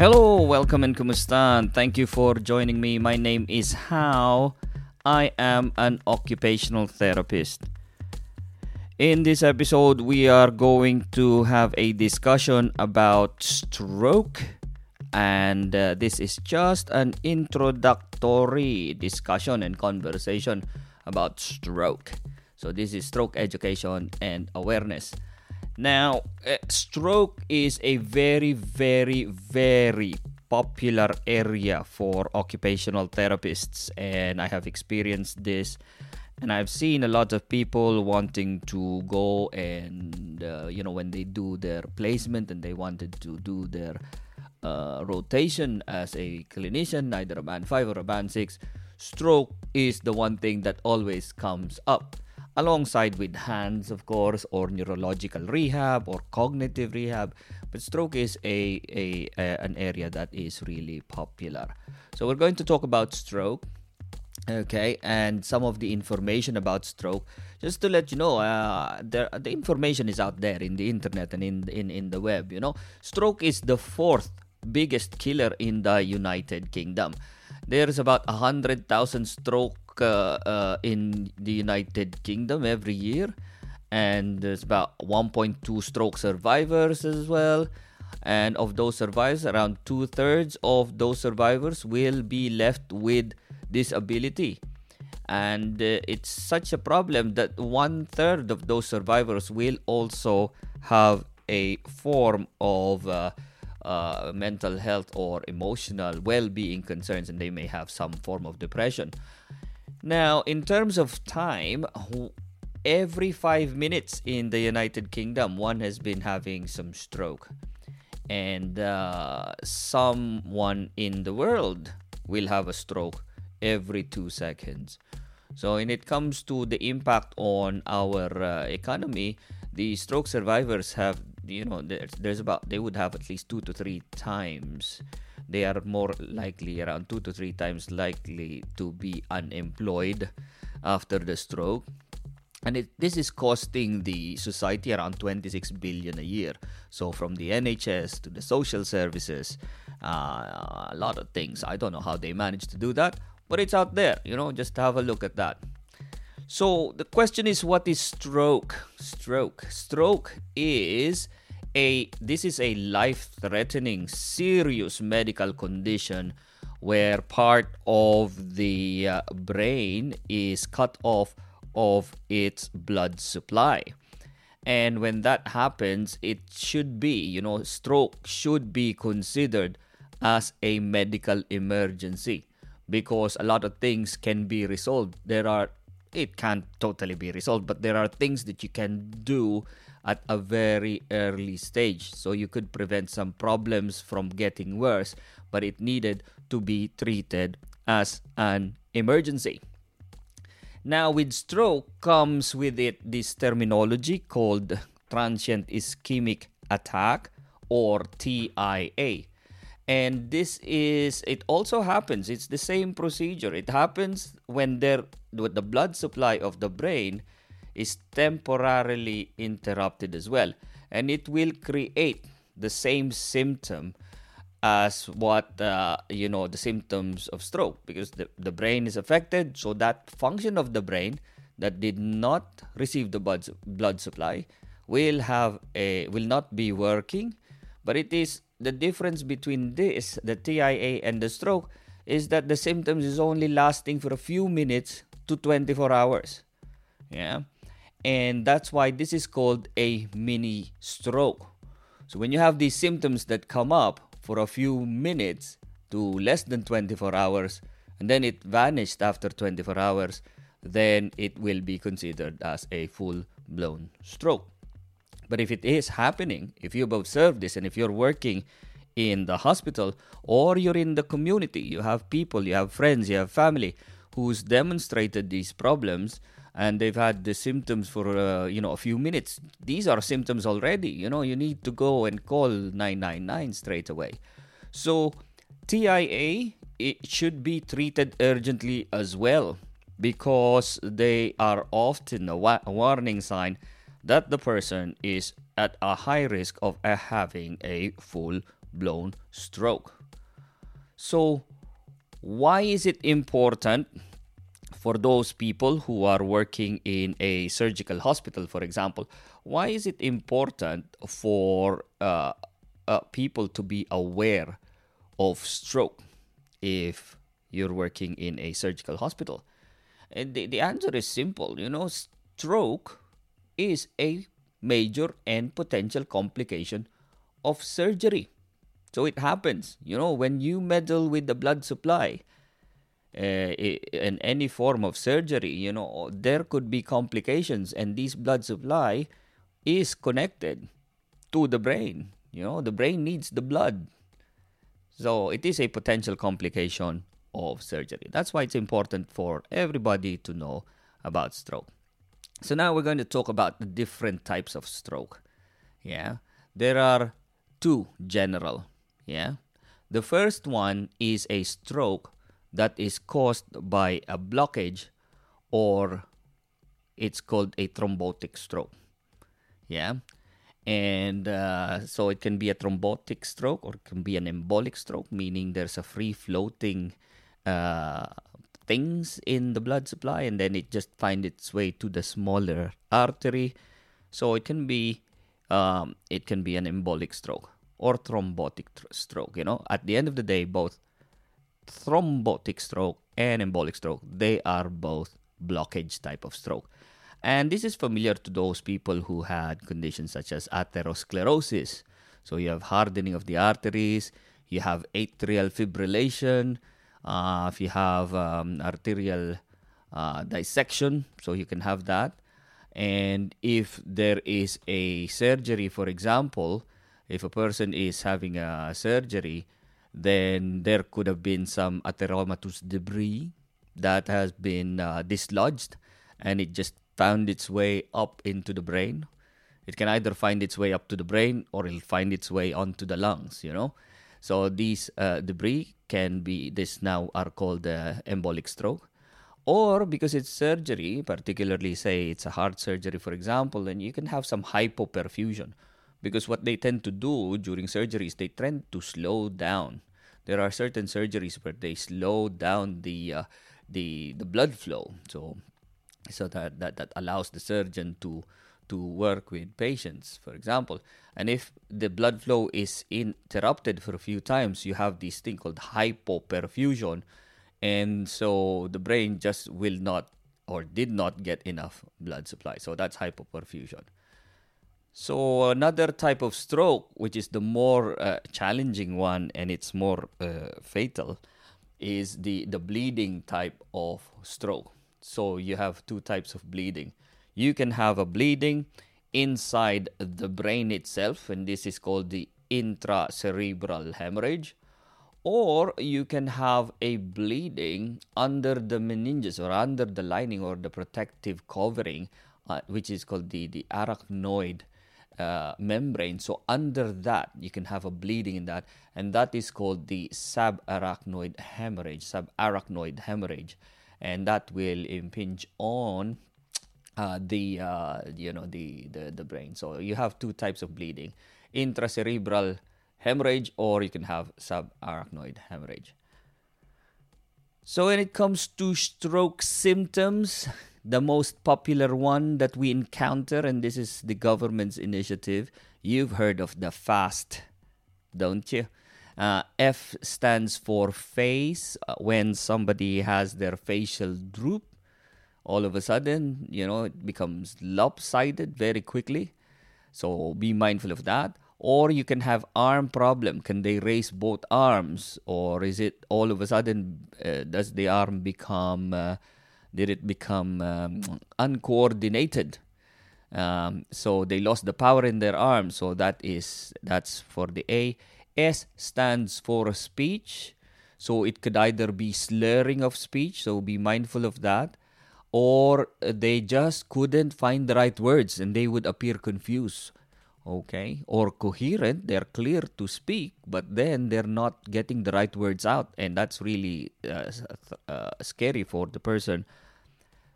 Hello, welcome and kumustan. Thank you for joining me. My name is How. I am an occupational therapist. In this episode, we are going to have a discussion about stroke, and uh, this is just an introductory discussion and conversation about stroke. So, this is stroke education and awareness. Now, uh, stroke is a very, very, very popular area for occupational therapists, and I have experienced this. And I've seen a lot of people wanting to go and, uh, you know, when they do their placement and they wanted to do their uh, rotation as a clinician, either a band 5 or a band 6, stroke is the one thing that always comes up alongside with hands of course or neurological rehab or cognitive rehab but stroke is a, a, a, an area that is really popular. So we're going to talk about stroke okay and some of the information about stroke. Just to let you know uh, there, the information is out there in the internet and in, in in the web you know. Stroke is the fourth biggest killer in the united kingdom. There's about 100000 stroke uh, in the United Kingdom every year, and there's about 1.2 stroke survivors as well. And of those survivors, around two thirds of those survivors will be left with disability. And uh, it's such a problem that one third of those survivors will also have a form of uh, uh, mental health or emotional well being concerns, and they may have some form of depression. Now, in terms of time, every five minutes in the United Kingdom, one has been having some stroke. And uh, someone in the world will have a stroke every two seconds. So, when it comes to the impact on our uh, economy, the stroke survivors have, you know, there's, there's about, they would have at least two to three times they are more likely around two to three times likely to be unemployed after the stroke. And it, this is costing the society around 26 billion a year. So from the nhs to the social services uh, a lot of things. I don't know how they manage to do that but it's out there you know just have a look at that. So the question is what is stroke? Stroke. Stroke is a this is a life-threatening serious medical condition where part of the uh, brain is cut off of its blood supply. And when that happens it should be you know stroke should be considered as a medical emergency because a lot of things can be resolved. There are it can't totally be resolved but there are things that you can do at a very early stage. So you could prevent some problems from getting worse, but it needed to be treated as an emergency. Now, with stroke comes with it this terminology called transient ischemic attack or TIA. And this is, it also happens, it's the same procedure. It happens when there, with the blood supply of the brain is temporarily interrupted as well. And it will create the same symptom as what uh, you know the symptoms of stroke because the, the brain is affected so that function of the brain that did not receive the blood, blood supply will have a will not be working but it is the difference between this the TIA and the stroke is that the symptoms is only lasting for a few minutes to 24 hours yeah and that's why this is called a mini stroke. So when you have these symptoms that come up for a few minutes to less than 24 hours and then it vanished after 24 hours, then it will be considered as a full blown stroke. But if it is happening, if you've observed this and if you're working in the hospital or you're in the community, you have people, you have friends, you have family who's demonstrated these problems, and they've had the symptoms for uh, you know a few minutes these are symptoms already you know you need to go and call 999 straight away so TIA it should be treated urgently as well because they are often a, wa- a warning sign that the person is at a high risk of uh, having a full blown stroke. So, why is it important for those people who are working in a surgical hospital, for example? Why is it important for uh, uh, people to be aware of stroke if you're working in a surgical hospital? And the, the answer is simple. You know, stroke is a major and potential complication of surgery. So it happens, you know, when you meddle with the blood supply uh, in any form of surgery, you know, there could be complications, and this blood supply is connected to the brain. You know, the brain needs the blood. So it is a potential complication of surgery. That's why it's important for everybody to know about stroke. So now we're going to talk about the different types of stroke. Yeah. There are two general. Yeah. The first one is a stroke that is caused by a blockage or it's called a thrombotic stroke. Yeah. And uh, so it can be a thrombotic stroke or it can be an embolic stroke, meaning there's a free floating uh, things in the blood supply and then it just find its way to the smaller artery so it can be um, it can be an embolic stroke or thrombotic tr- stroke you know at the end of the day both thrombotic stroke and embolic stroke. They are both blockage type of stroke. And this is familiar to those people who had conditions such as atherosclerosis. So you have hardening of the arteries you have atrial fibrillation uh, if you have um, arterial uh, dissection, so you can have that. And if there is a surgery, for example, if a person is having a surgery, then there could have been some atheromatous debris that has been uh, dislodged and it just found its way up into the brain. It can either find its way up to the brain or it'll find its way onto the lungs, you know. So these uh, debris can be this now are called uh, embolic stroke or because it's surgery particularly say it's a heart surgery for example then you can have some hypoperfusion because what they tend to do during surgeries they tend to slow down there are certain surgeries where they slow down the uh, the the blood flow so so that, that that allows the surgeon to to work with patients, for example. And if the blood flow is interrupted for a few times, you have this thing called hypoperfusion. And so the brain just will not or did not get enough blood supply. So that's hypoperfusion. So another type of stroke, which is the more uh, challenging one and it's more uh, fatal, is the, the bleeding type of stroke. So you have two types of bleeding you can have a bleeding inside the brain itself, and this is called the intracerebral hemorrhage. Or you can have a bleeding under the meninges or under the lining or the protective covering, uh, which is called the, the arachnoid uh, membrane. So under that, you can have a bleeding in that, and that is called the subarachnoid hemorrhage. Subarachnoid hemorrhage, and that will impinge on uh, the uh, you know the, the the brain. So you have two types of bleeding: intracerebral hemorrhage, or you can have subarachnoid hemorrhage. So when it comes to stroke symptoms, the most popular one that we encounter, and this is the government's initiative, you've heard of the FAST, don't you? Uh, F stands for face, uh, when somebody has their facial droop all of a sudden, you know, it becomes lopsided very quickly. So be mindful of that. Or you can have arm problem. Can they raise both arms, or is it all of a sudden uh, does the arm become uh, did it become um, uncoordinated? Um, so they lost the power in their arm. So that is that's for the A. S stands for speech. So it could either be slurring of speech. So be mindful of that or they just couldn't find the right words and they would appear confused okay or coherent they're clear to speak but then they're not getting the right words out and that's really uh, uh, scary for the person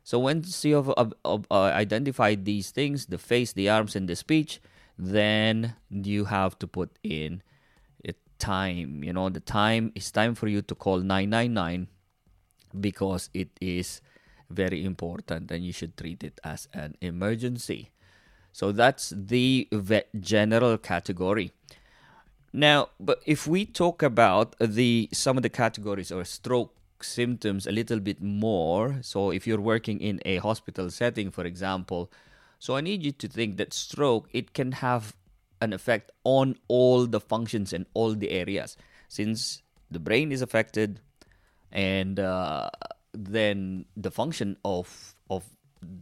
so once you have uh, identified these things the face the arms and the speech then you have to put in time. You know, the time is time for you to call 999 because it is very important and you should treat it as an emergency. So that's the general category. Now, but if we talk about the some of the categories or stroke symptoms a little bit more, so if you're working in a hospital setting, for example, so I need you to think that stroke it can have an effect on all the functions and all the areas, since the brain is affected, and uh, then the function of of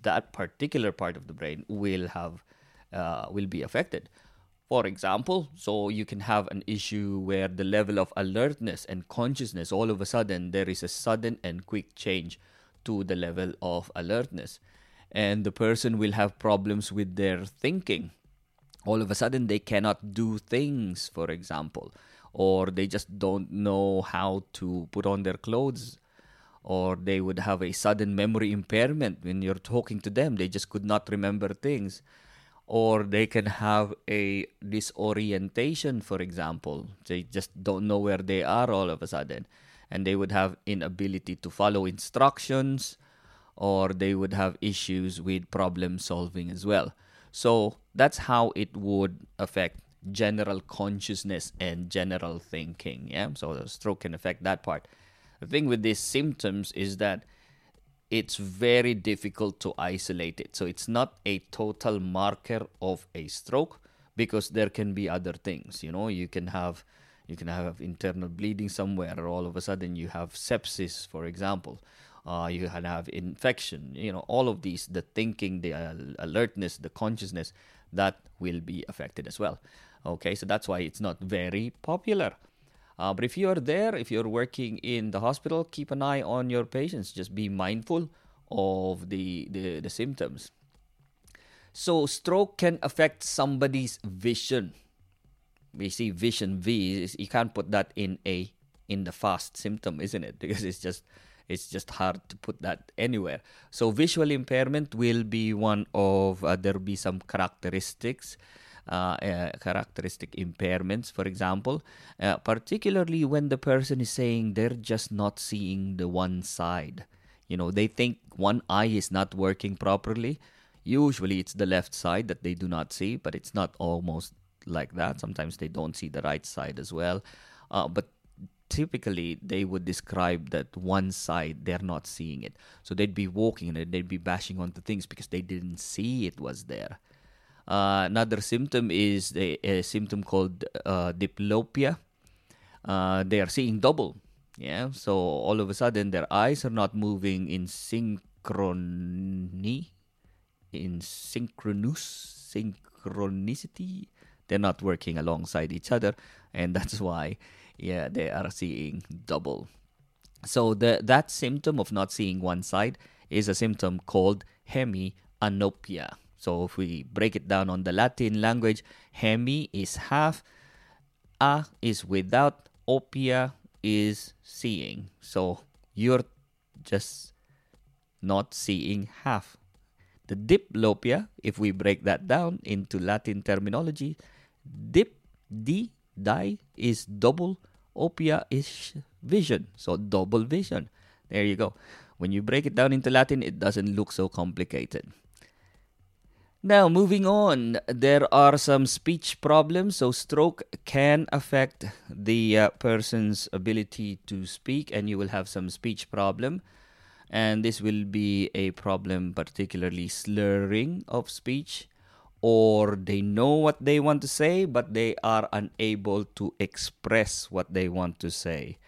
that particular part of the brain will have uh, will be affected. For example, so you can have an issue where the level of alertness and consciousness all of a sudden there is a sudden and quick change to the level of alertness. And the person will have problems with their thinking. All of a sudden they cannot do things, for example, or they just don't know how to put on their clothes or they would have a sudden memory impairment when you're talking to them. They just could not remember things. Or they can have a disorientation for example. They just don't know where they are all of a sudden. And they would have inability to follow instructions or they would have issues with problem solving as well. So that's how it would affect general consciousness and general thinking yeah? So the stroke can affect that part the thing with these symptoms is that it's very difficult to isolate it. So it's not a total marker of a stroke because there can be other things. You know, you can have you can have internal bleeding somewhere, or all of a sudden you have sepsis, for example. Uh, you can have infection. You know, all of these, the thinking, the uh, alertness, the consciousness, that will be affected as well. Okay, so that's why it's not very popular. Uh, but if you are there, if you're working in the hospital, keep an eye on your patients. Just be mindful of the, the, the symptoms. So, stroke can affect somebody's vision. We see vision V. You can't put that in a in the fast symptom, isn't it? Because it's just it's just hard to put that anywhere. So, visual impairment will be one of uh, there will be some characteristics characteristic impairments, for example, uh, particularly when the person is saying they're just not seeing the one side. You know, they think one eye is not working properly. Usually it's the left side that they do not see, but it's not almost like that. Sometimes they don't see the right side as well. Uh, but typically they would describe that one side they're not seeing it. So they'd be walking and they'd be bashing onto things because they didn't see it was there. Uh, another symptom is a, a symptom called uh, diplopia. Uh, they are seeing double. Yeah, so all of a sudden their eyes are not moving in synchrony, in synchronous synchronicity. They're not working alongside each other, and that's why, yeah, they are seeing double. So the that symptom of not seeing one side is a symptom called hemianopia. So if we break it down on the Latin language, hemi is half, a is without, opia is seeing. So you're just not seeing half. The diplopia, if we break that down into Latin terminology, dip, di, die is double, opia is vision. So double vision. There you go. When you break it down into Latin, it doesn't look so complicated. Now, moving on, there are some speech problems. So, stroke can affect the uh, person's ability to speak, and you will have some speech problem. And this will be a problem, particularly slurring of speech, or they know what they want to say, but they are unable to express what they want to say.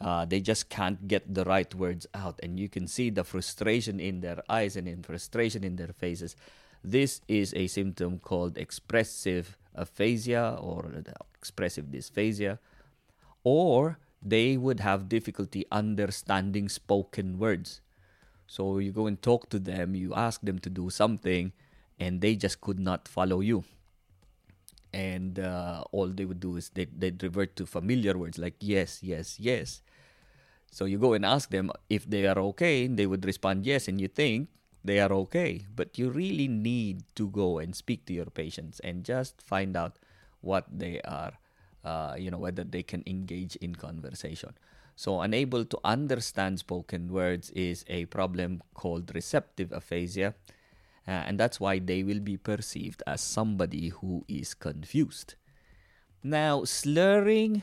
Uh, they just can't get the right words out, and you can see the frustration in their eyes and in frustration in their faces this is a symptom called expressive aphasia or expressive dysphasia, or they would have difficulty understanding spoken words. So you go and talk to them, you ask them to do something, and they just could not follow you. And uh, all they would do is they, they'd revert to familiar words like yes, yes, yes. So you go and ask them if they are okay, they would respond yes, and you think they are okay. But you really need to go and speak to your patients and just find out what they are uh, you know, whether they can engage in conversation. So, unable to understand spoken words is a problem called receptive aphasia, uh, and that's why they will be perceived as somebody who is confused. Now, slurring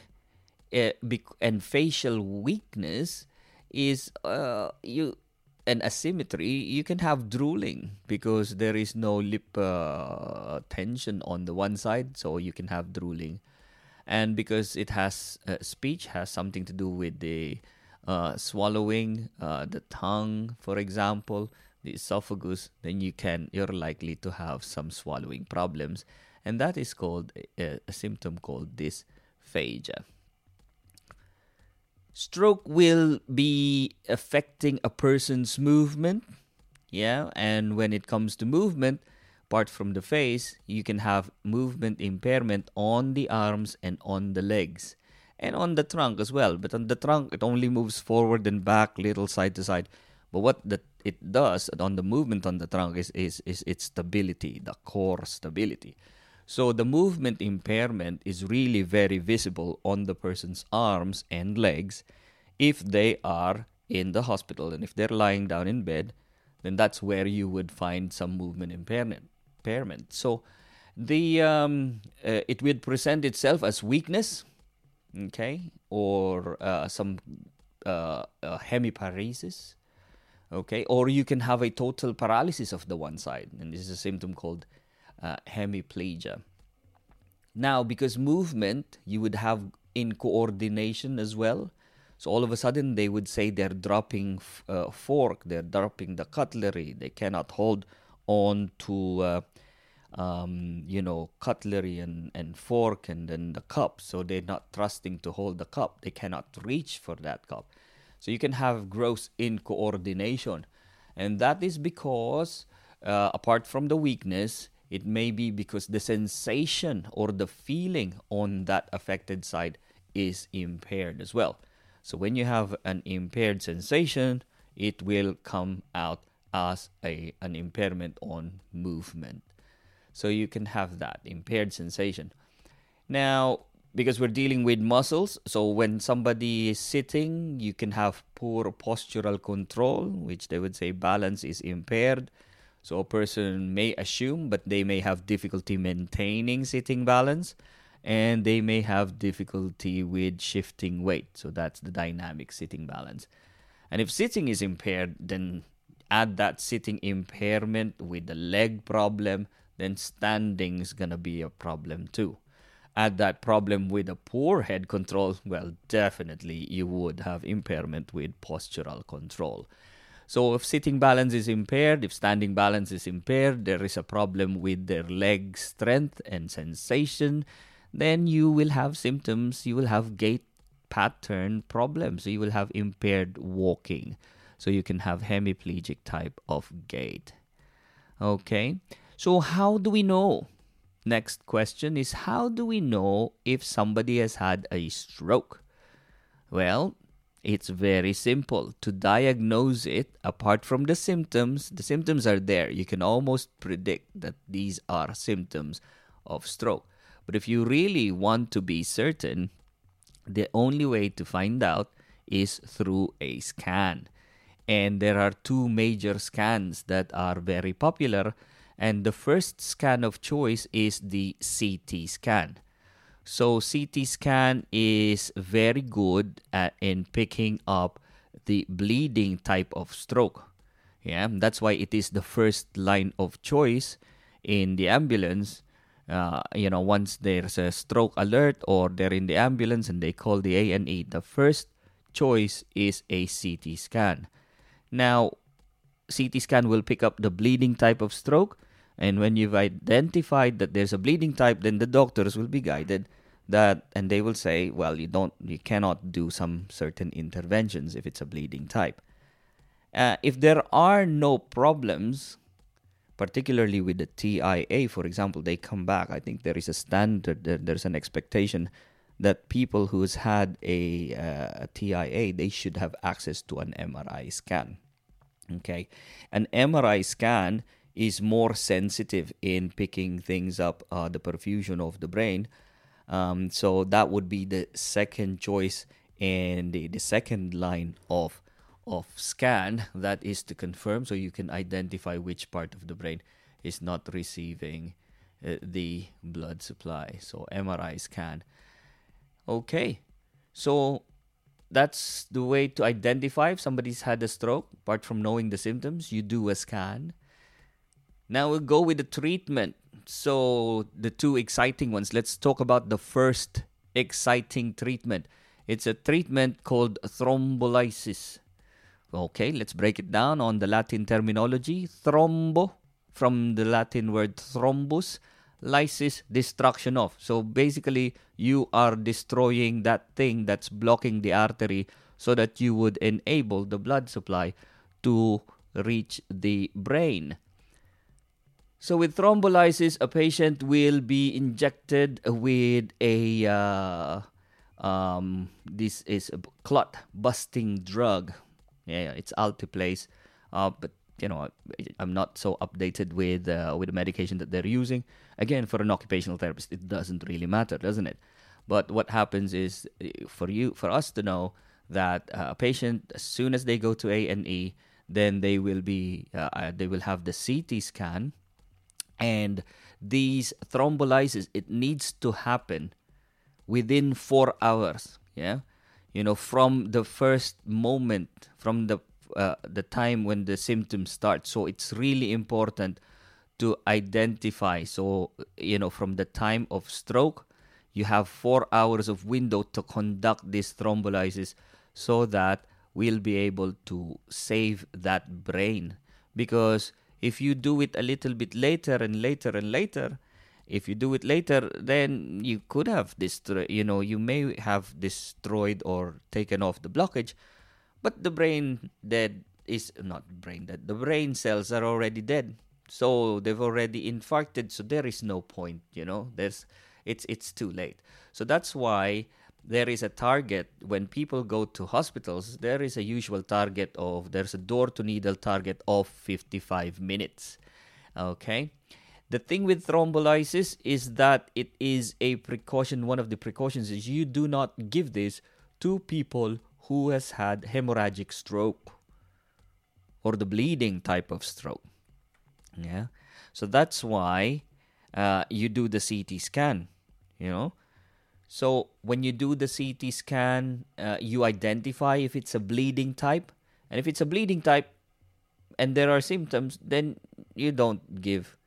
uh, and facial weakness is uh, you an asymmetry. You can have drooling because there is no lip uh, tension on the one side, so you can have drooling and because it has uh, speech has something to do with the uh, swallowing, uh, the tongue, for example, the esophagus, then you can you're likely to have some swallowing problems, and that is called a, a symptom called dysphagia. Stroke will be affecting a person's movement, yeah, and when it comes to movement, apart from the face, you can have movement impairment on the arms and on the legs and on the trunk as well. But on the trunk, it only moves forward and back, little side to side. But what the, it does on the movement on the trunk is, is, is its stability, the core stability. So the movement impairment is really very visible on the person's arms and legs if they are in the hospital. And if they're lying down in bed, then that's where you would find some movement impairment. So the um, uh, it would present itself as weakness, okay, or uh, some uh, uh, hemiparesis, okay, or you can have a total paralysis of the one side, and this is a symptom called uh, hemiplegia. Now, because movement, you would have in coordination as well. So all of a sudden, they would say they're dropping uh, fork, they're dropping the cutlery, they cannot hold on to uh, um, you know cutlery and, and fork and then the cup. So they're not trusting to hold the cup. They cannot reach for that cup. So you can have gross incoordination. And that is because uh, apart from the weakness it may be because the sensation or the feeling on that affected side is impaired as well so when you have an impaired sensation it will come out as a, an impairment on movement. So you can have that impaired sensation. Now, because we're dealing with muscles, so when somebody is sitting, you can have poor postural control, which they would say balance is impaired. So a person may assume, but they may have difficulty maintaining sitting balance and they may have difficulty with shifting weight. So that's the dynamic sitting balance. And if sitting is impaired, then add that sitting impairment with the leg problem, then standing is going to be a problem too. Add that problem with a poor head control, well, definitely you would have impairment with postural control. So, if sitting balance is impaired, if standing balance is impaired, there is a problem with their leg strength and sensation, then you will have symptoms. You will have gait pattern problems. You will have impaired walking so you can have hemiplegic type of gait. Okay, so how do we know? Next question is how do we know if somebody has had a stroke? Well, it's very simple. To diagnose it, apart from the symptoms, the symptoms are there. You can almost predict that these are symptoms of stroke. But if you really want to be certain, the only way to find out is through a scan and there are two major scans that are very popular and the first scan of choice is the CT scan. So CT scan is very good at, in picking up the bleeding type of stroke. Yeah, that's why it is the first line of choice in the ambulance. Uh, you know, once there's a stroke alert or they're in the ambulance and they call the A&E, the first choice is a CT scan. Now, CT scan will pick up the bleeding type of stroke, and when you've identified that there's a bleeding type, then the doctors will be guided that and they will say, well, you don't you cannot do some certain interventions if it's a bleeding type. Uh, if there are no problems, particularly with the TIA, for example, they come back. I think there is a standard, there's an expectation that people who's had a, uh, a TIA they should have access to an MRI scan. Okay, an MRI scan is more sensitive in picking things up, uh, the perfusion of the brain, Um, so that would be the second choice and the, the second line of of scan that is to confirm so you can identify which part of the brain is not receiving uh, the blood supply. So MRI scan. Okay. So that's the way to identify if somebody's had a stroke. Apart from knowing the symptoms, you do a scan. Now we'll go with the treatment. So the two exciting ones. Let's talk about the first exciting treatment. It's a treatment called thrombolysis. Okay, let's break it down on the Latin terminology. Thrombo, from the Latin word thrombus, lysis, destruction of. So basically, you are destroying that thing that's blocking the artery so that you would enable the blood supply to reach the brain. So, with thrombolysis, a patient will be injected with a uh, um, this is a clot busting drug. Yeah, it's Alteplase, uh, but you know I'm not so updated with uh, with the medication that they're using. Again, for an occupational therapist, it doesn't really matter, doesn't it? But what happens is uh, for you, for us to know that uh, a patient, as soon as they go to A and E, then they will be uh, uh they will have the CT scan, and these thrombolysis it needs to happen within four hours. Yeah, you know from the first moment from the uh, the time when the symptoms start. So it's really important to identify. So you know from the time of stroke you have four hours of window to conduct this thrombolysis so that we'll be able to save that brain because if you do it a little bit later and later and later if you do it later then you could have destroyed you know you may have destroyed or taken off the blockage but the brain dead is not brain dead the brain cells are already dead so they've already infarcted so there is no point you know there's it's it's too late. So that's why there is a target when people go to hospitals there is a usual target of there's a door to needle target of 55 minutes okay? The thing with thrombolysis is that it is a precaution one of the precautions is you do not give this to people who has had hemorrhagic stroke or the bleeding type of stroke yeah? So that's why uh, you do the ct scan you know so when you do the ct scan uh, you identify if it's a bleeding type. And if it's a bleeding type and there are symptoms then you don't give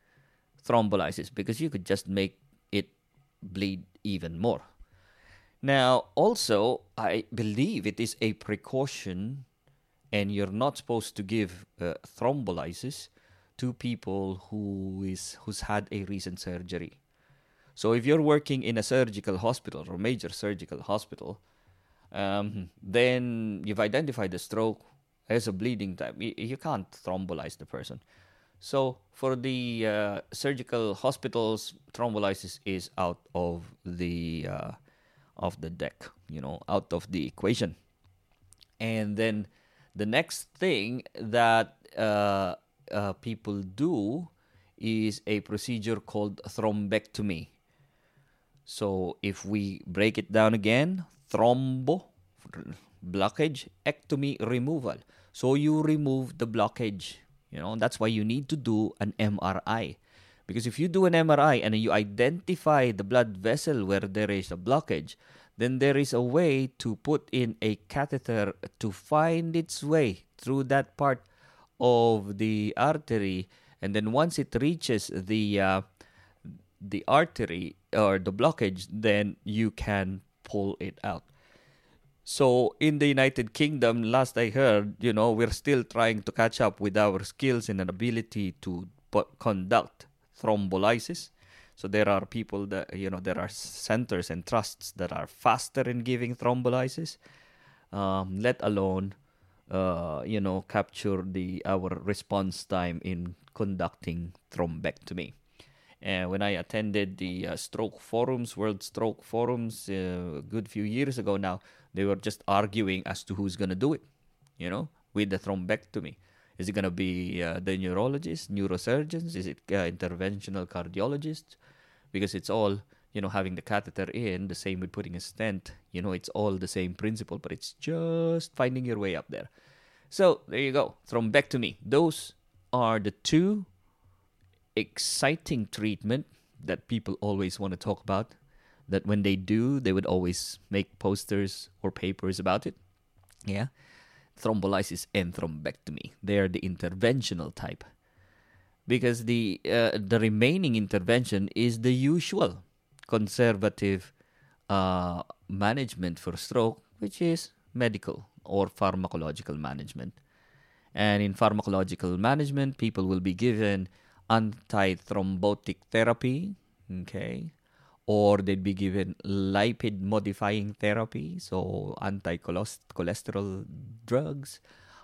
thrombolysis because you could just make it bleed even more. Now also i believe it is a precaution and you're not supposed to give uh, thrombolysis to people who is who's had a recent surgery so if you're working in a surgical hospital or major surgical hospital, um, then you've identified the stroke as a bleeding type. You, can't thrombolyze the person. So for the uh, surgical hospitals, thrombolysis is out of the uh, of the deck, you know, out of the equation. And then the next thing that uh, uh people do is a procedure called thrombectomy. So if we break it down again, thrombo, blockage, ectomy, removal. So you remove the blockage. You know, that's why you need to do an MRI. Because if you do an MRI and you identify the blood vessel where there is a blockage, then there is a way to put in a catheter to find its way through that part of the artery. And then once it reaches the uh, the artery or the blockage, then you can pull it out. So in the United Kingdom, last I heard, you know, we're still trying to catch up with our skills and ability to conduct thrombolysis. So there are people that you know there are centers and trusts that are faster in giving thrombolysis, um, let alone uh, you know capture the our response time in conducting thrombectomy. And when I attended the uh, stroke forums, World Stroke Forums, uh, a good few years ago now, they were just arguing as to who's going to do it, you know, with the thrombectomy. Is it going to be uh, the neurologists, neurosurgeons? Is it uh, interventional cardiologists? Because it's all you know, having the catheter in, the same with putting a stent, you know, it's all the same principle, but it's just finding your way up there. So there you go. Thrombectomy. Those are the two exciting treatment that people always want to talk about. That when they do, they would always make posters or papers about it. Yeah. Thrombolysis and thrombectomy. They are the interventional type. Because the uh, the remaining intervention is the usual conservative uh, management for stroke, which is medical or pharmacological management. And in pharmacological management, people will be given antithrombotic therapy, okay, or they'd be given lipid modifying therapy, so anti cholesterol drugs,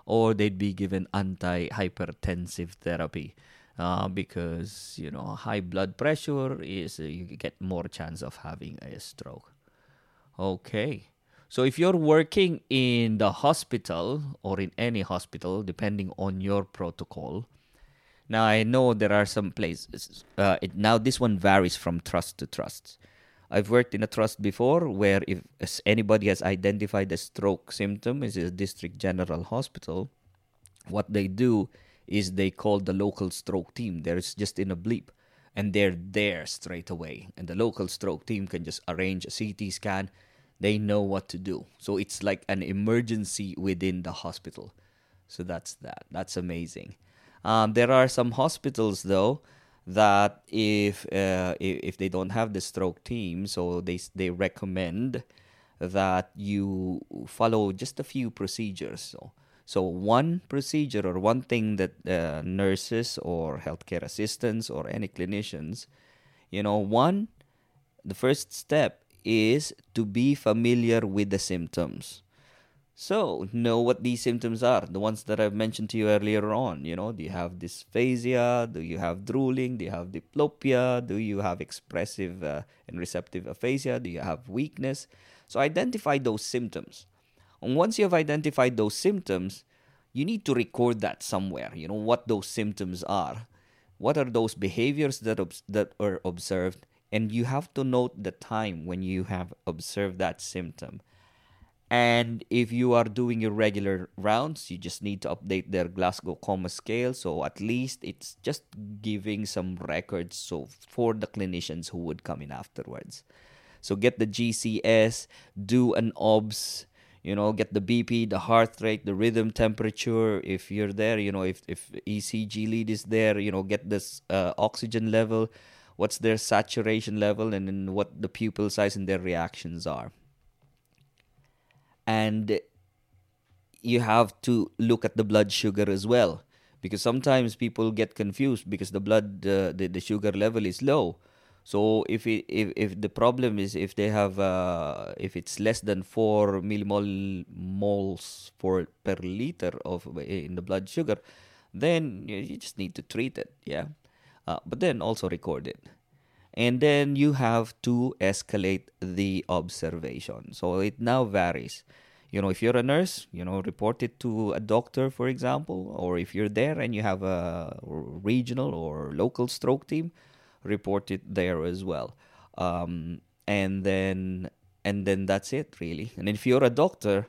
or they'd be given anti hypertensive therapy. Uh, because you know high blood pressure is uh, you get more chance of having a stroke. Okay, so if you're working in the hospital or in any hospital, depending on your protocol, now I know there are some places. Uh, it, now this one varies from trust to trust. I've worked in a trust before where if anybody has identified a stroke symptom, is a district general hospital. What they do is they call the local stroke team. There's just in a bleep, and they're there straight away. And the local stroke team can just arrange a CT scan they know what to do. So it's like an emergency within the hospital. So that's that. That's amazing. Um, there are some hospitals though that if uh, if they don't have the stroke team, so they they recommend that you follow just a few procedures. So, so one procedure or one thing that uh, nurses or healthcare assistants or any clinicians, you know, one, the first step is to be familiar with the symptoms. So, know what these symptoms are, the ones that I've mentioned to you earlier on. You know, do you have dysphagia? Do you have drooling? Do you have diplopia? Do you have expressive uh, and receptive aphasia? Do you have weakness? So, identify those symptoms. And once you have identified those symptoms, you need to record that somewhere. You know, what those symptoms are. What are those behaviors that, ob- that are observed? and you have to note the time when you have observed that symptom and if you are doing your regular rounds you just need to update their glasgow coma scale. So at least it's just giving some records so for the clinicians who would come in afterwards. So get the gcs do an obs you know get the bp the heart rate the rhythm temperature. If you're there you know if, if ecg lead is there you know get this uh, oxygen level what's their saturation level and then what the pupil size and their reactions are and you have to look at the blood sugar as well because sometimes people get confused because the blood uh, the, the sugar level is low so if it, if if the problem is if they have uh, if it's less than four millimol moles for per liter of in the blood sugar, then you just need to treat it. Yeah, uh, but then also record it. And then you have to escalate the observation. So it now varies. You know, if you're a nurse, you know, report it to a doctor, for example, or if you're there and you have a regional or local stroke team, report it there as well. Um, and then and then that's it really. And if you're a doctor,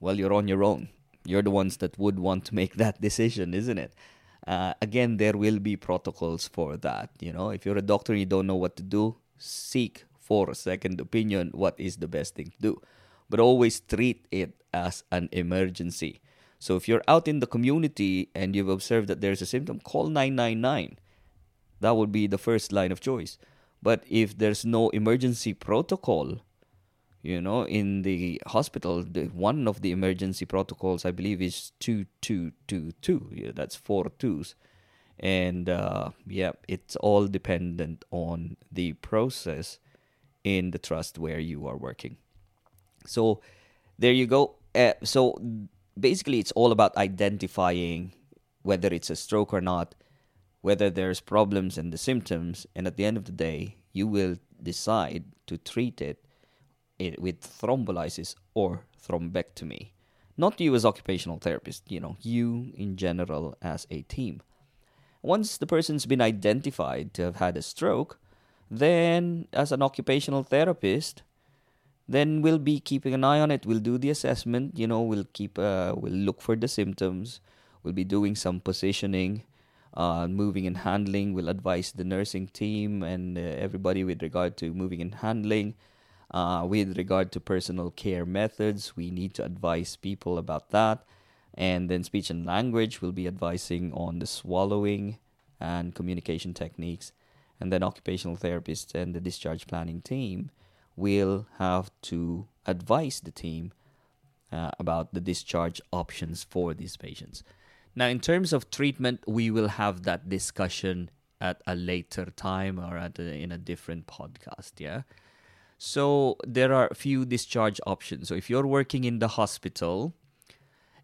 well, you're on your own. You're the ones that would want to make that decision, isn't it? Uh, again, there will be protocols for that. You know, if you're a doctor, you don't know what to do, seek for a second opinion. What is the best thing to do? But always treat it as an emergency. So if you're out in the community and you've observed that there's a symptom, call 999. That would be the first line of choice. But if there's no emergency protocol, you know in the hospital the, one of the emergency protocols i believe is 2222 yeah, that's four twos. And uh, yeah it's all dependent on the process in the trust where you are working. So there you go. Uh, so basically it's all about identifying whether it's a stroke or not whether there's problems and the symptoms and at the end of the day you will decide to treat it it with thrombolysis or thrombectomy. Not you as occupational therapist, you know, you in general as a team. Once the person's been identified to have had a stroke, then as an occupational therapist, then we'll be keeping an eye on it. We'll do the assessment. You know, we'll keep, uh, we'll look for the symptoms. We'll be doing some positioning, uh, moving and handling. We'll advise the nursing team and uh, everybody with regard to moving and handling. Uh, with regard to personal care methods, we need to advise people about that. And then speech and language, we'll be advising on the swallowing and communication techniques. And then occupational therapists and the discharge planning team will have to advise the team uh, about the discharge options for these patients. Now, in terms of treatment, we will have that discussion at a later time or at a, in a different podcast. Yeah. So there are a few discharge options. So if you're working in the hospital,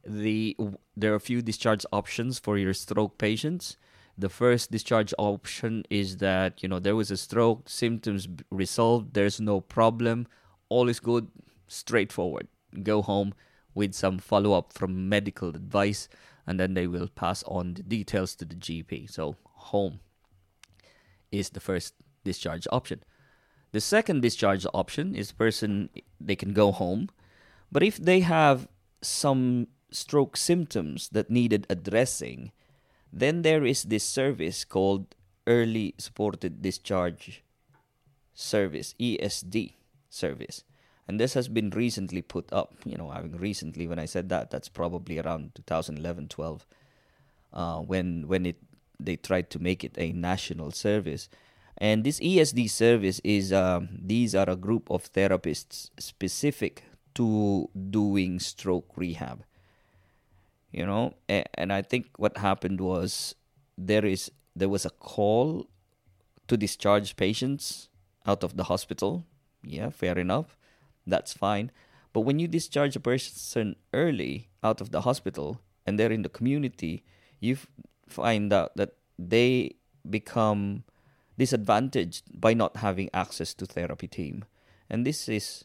the there are a few discharge options for your stroke patients. The first discharge option is that you know there was a stroke symptoms resolved there's no problem all is good straightforward. Go home with some follow up from medical advice and then they will pass on the details to the gp so home is the first discharge option the second discharge option is the person they can go home but if they have some stroke symptoms that needed addressing then there is this service called Early Supported Discharge Service, ESD service. And this has been recently put up. You know, I mean, recently, when I said that, that's probably around 2011 12, uh, when, when it they tried to make it a national service. And this ESD service is um, these are a group of therapists specific to doing stroke rehab. You know and i think what happened was there is there was a call to discharge patients out of the hospital. Yeah fair enough. That's fine. But when you discharge a person early out of the hospital and they're in the community you find out that they become disadvantaged by not having access to therapy team and this is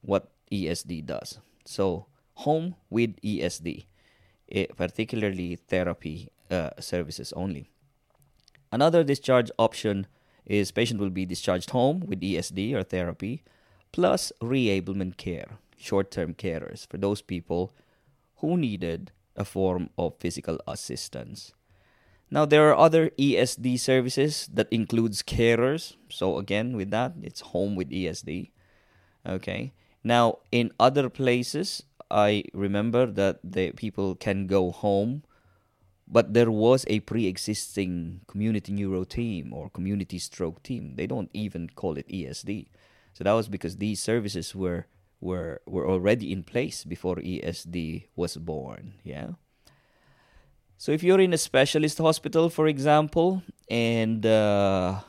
what ESD does so home with ESD particularly therapy uh, services only. Another discharge option is patient will be discharged home with ESD or therapy, plus reablement care, short-term carers for those people who needed a form of physical assistance. Now there are other ESD services that includes carers. So again, with that, it's home with ESD. Okay. Now in other places, I remember that the people can go home, but there was a pre-existing community neuro team or community stroke team. They don't even call it ESD. So that was because these services were were were already in place before ESD was born. Yeah. So if you're in a specialist hospital, for example, and uh,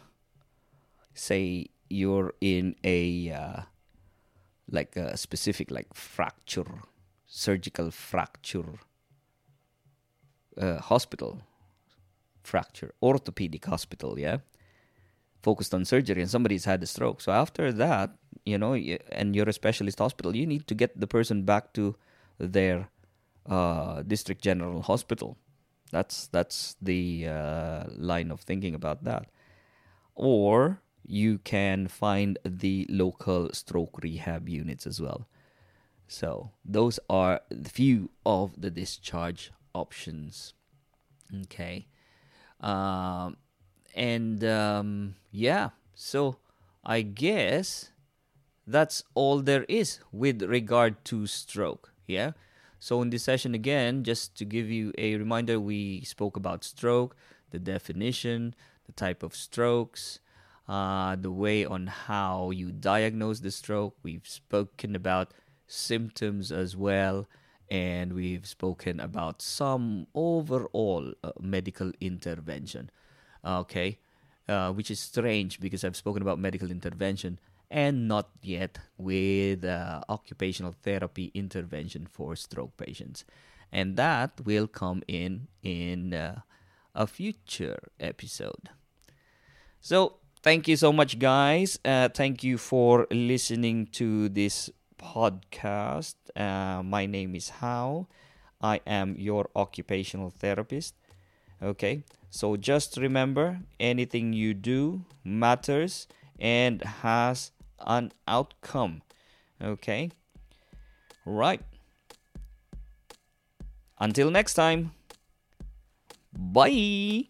say you're in a uh, like a specific like fracture surgical fracture uh, hospital fracture orthopedic hospital yeah focused on surgery and somebody's had a stroke. So after that you know and you're a specialist hospital you need to get the person back to their uh, district general hospital that's that's the uh, line of thinking about that or you can find the local stroke rehab units as well so those are the few of the discharge options. Okay. Um, and um, yeah, so I guess that's all there is with regard to stroke. Yeah. So in this session again, just to give you a reminder, we spoke about stroke, the definition, the type of strokes, uh, the way on how you diagnose the stroke. We've spoken about symptoms as well. And we've spoken about some overall uh, medical intervention. Okay. Uh, which is strange because I've spoken about medical intervention and not yet with uh, occupational therapy intervention for stroke patients. And that will come in in uh, a future episode. So, thank you so much, guys. Uh, thank you for listening to this podcast. Uh, my name is How. I am your occupational therapist. Okay, so just remember anything you do matters and has an outcome. Okay, right. Until next time, bye.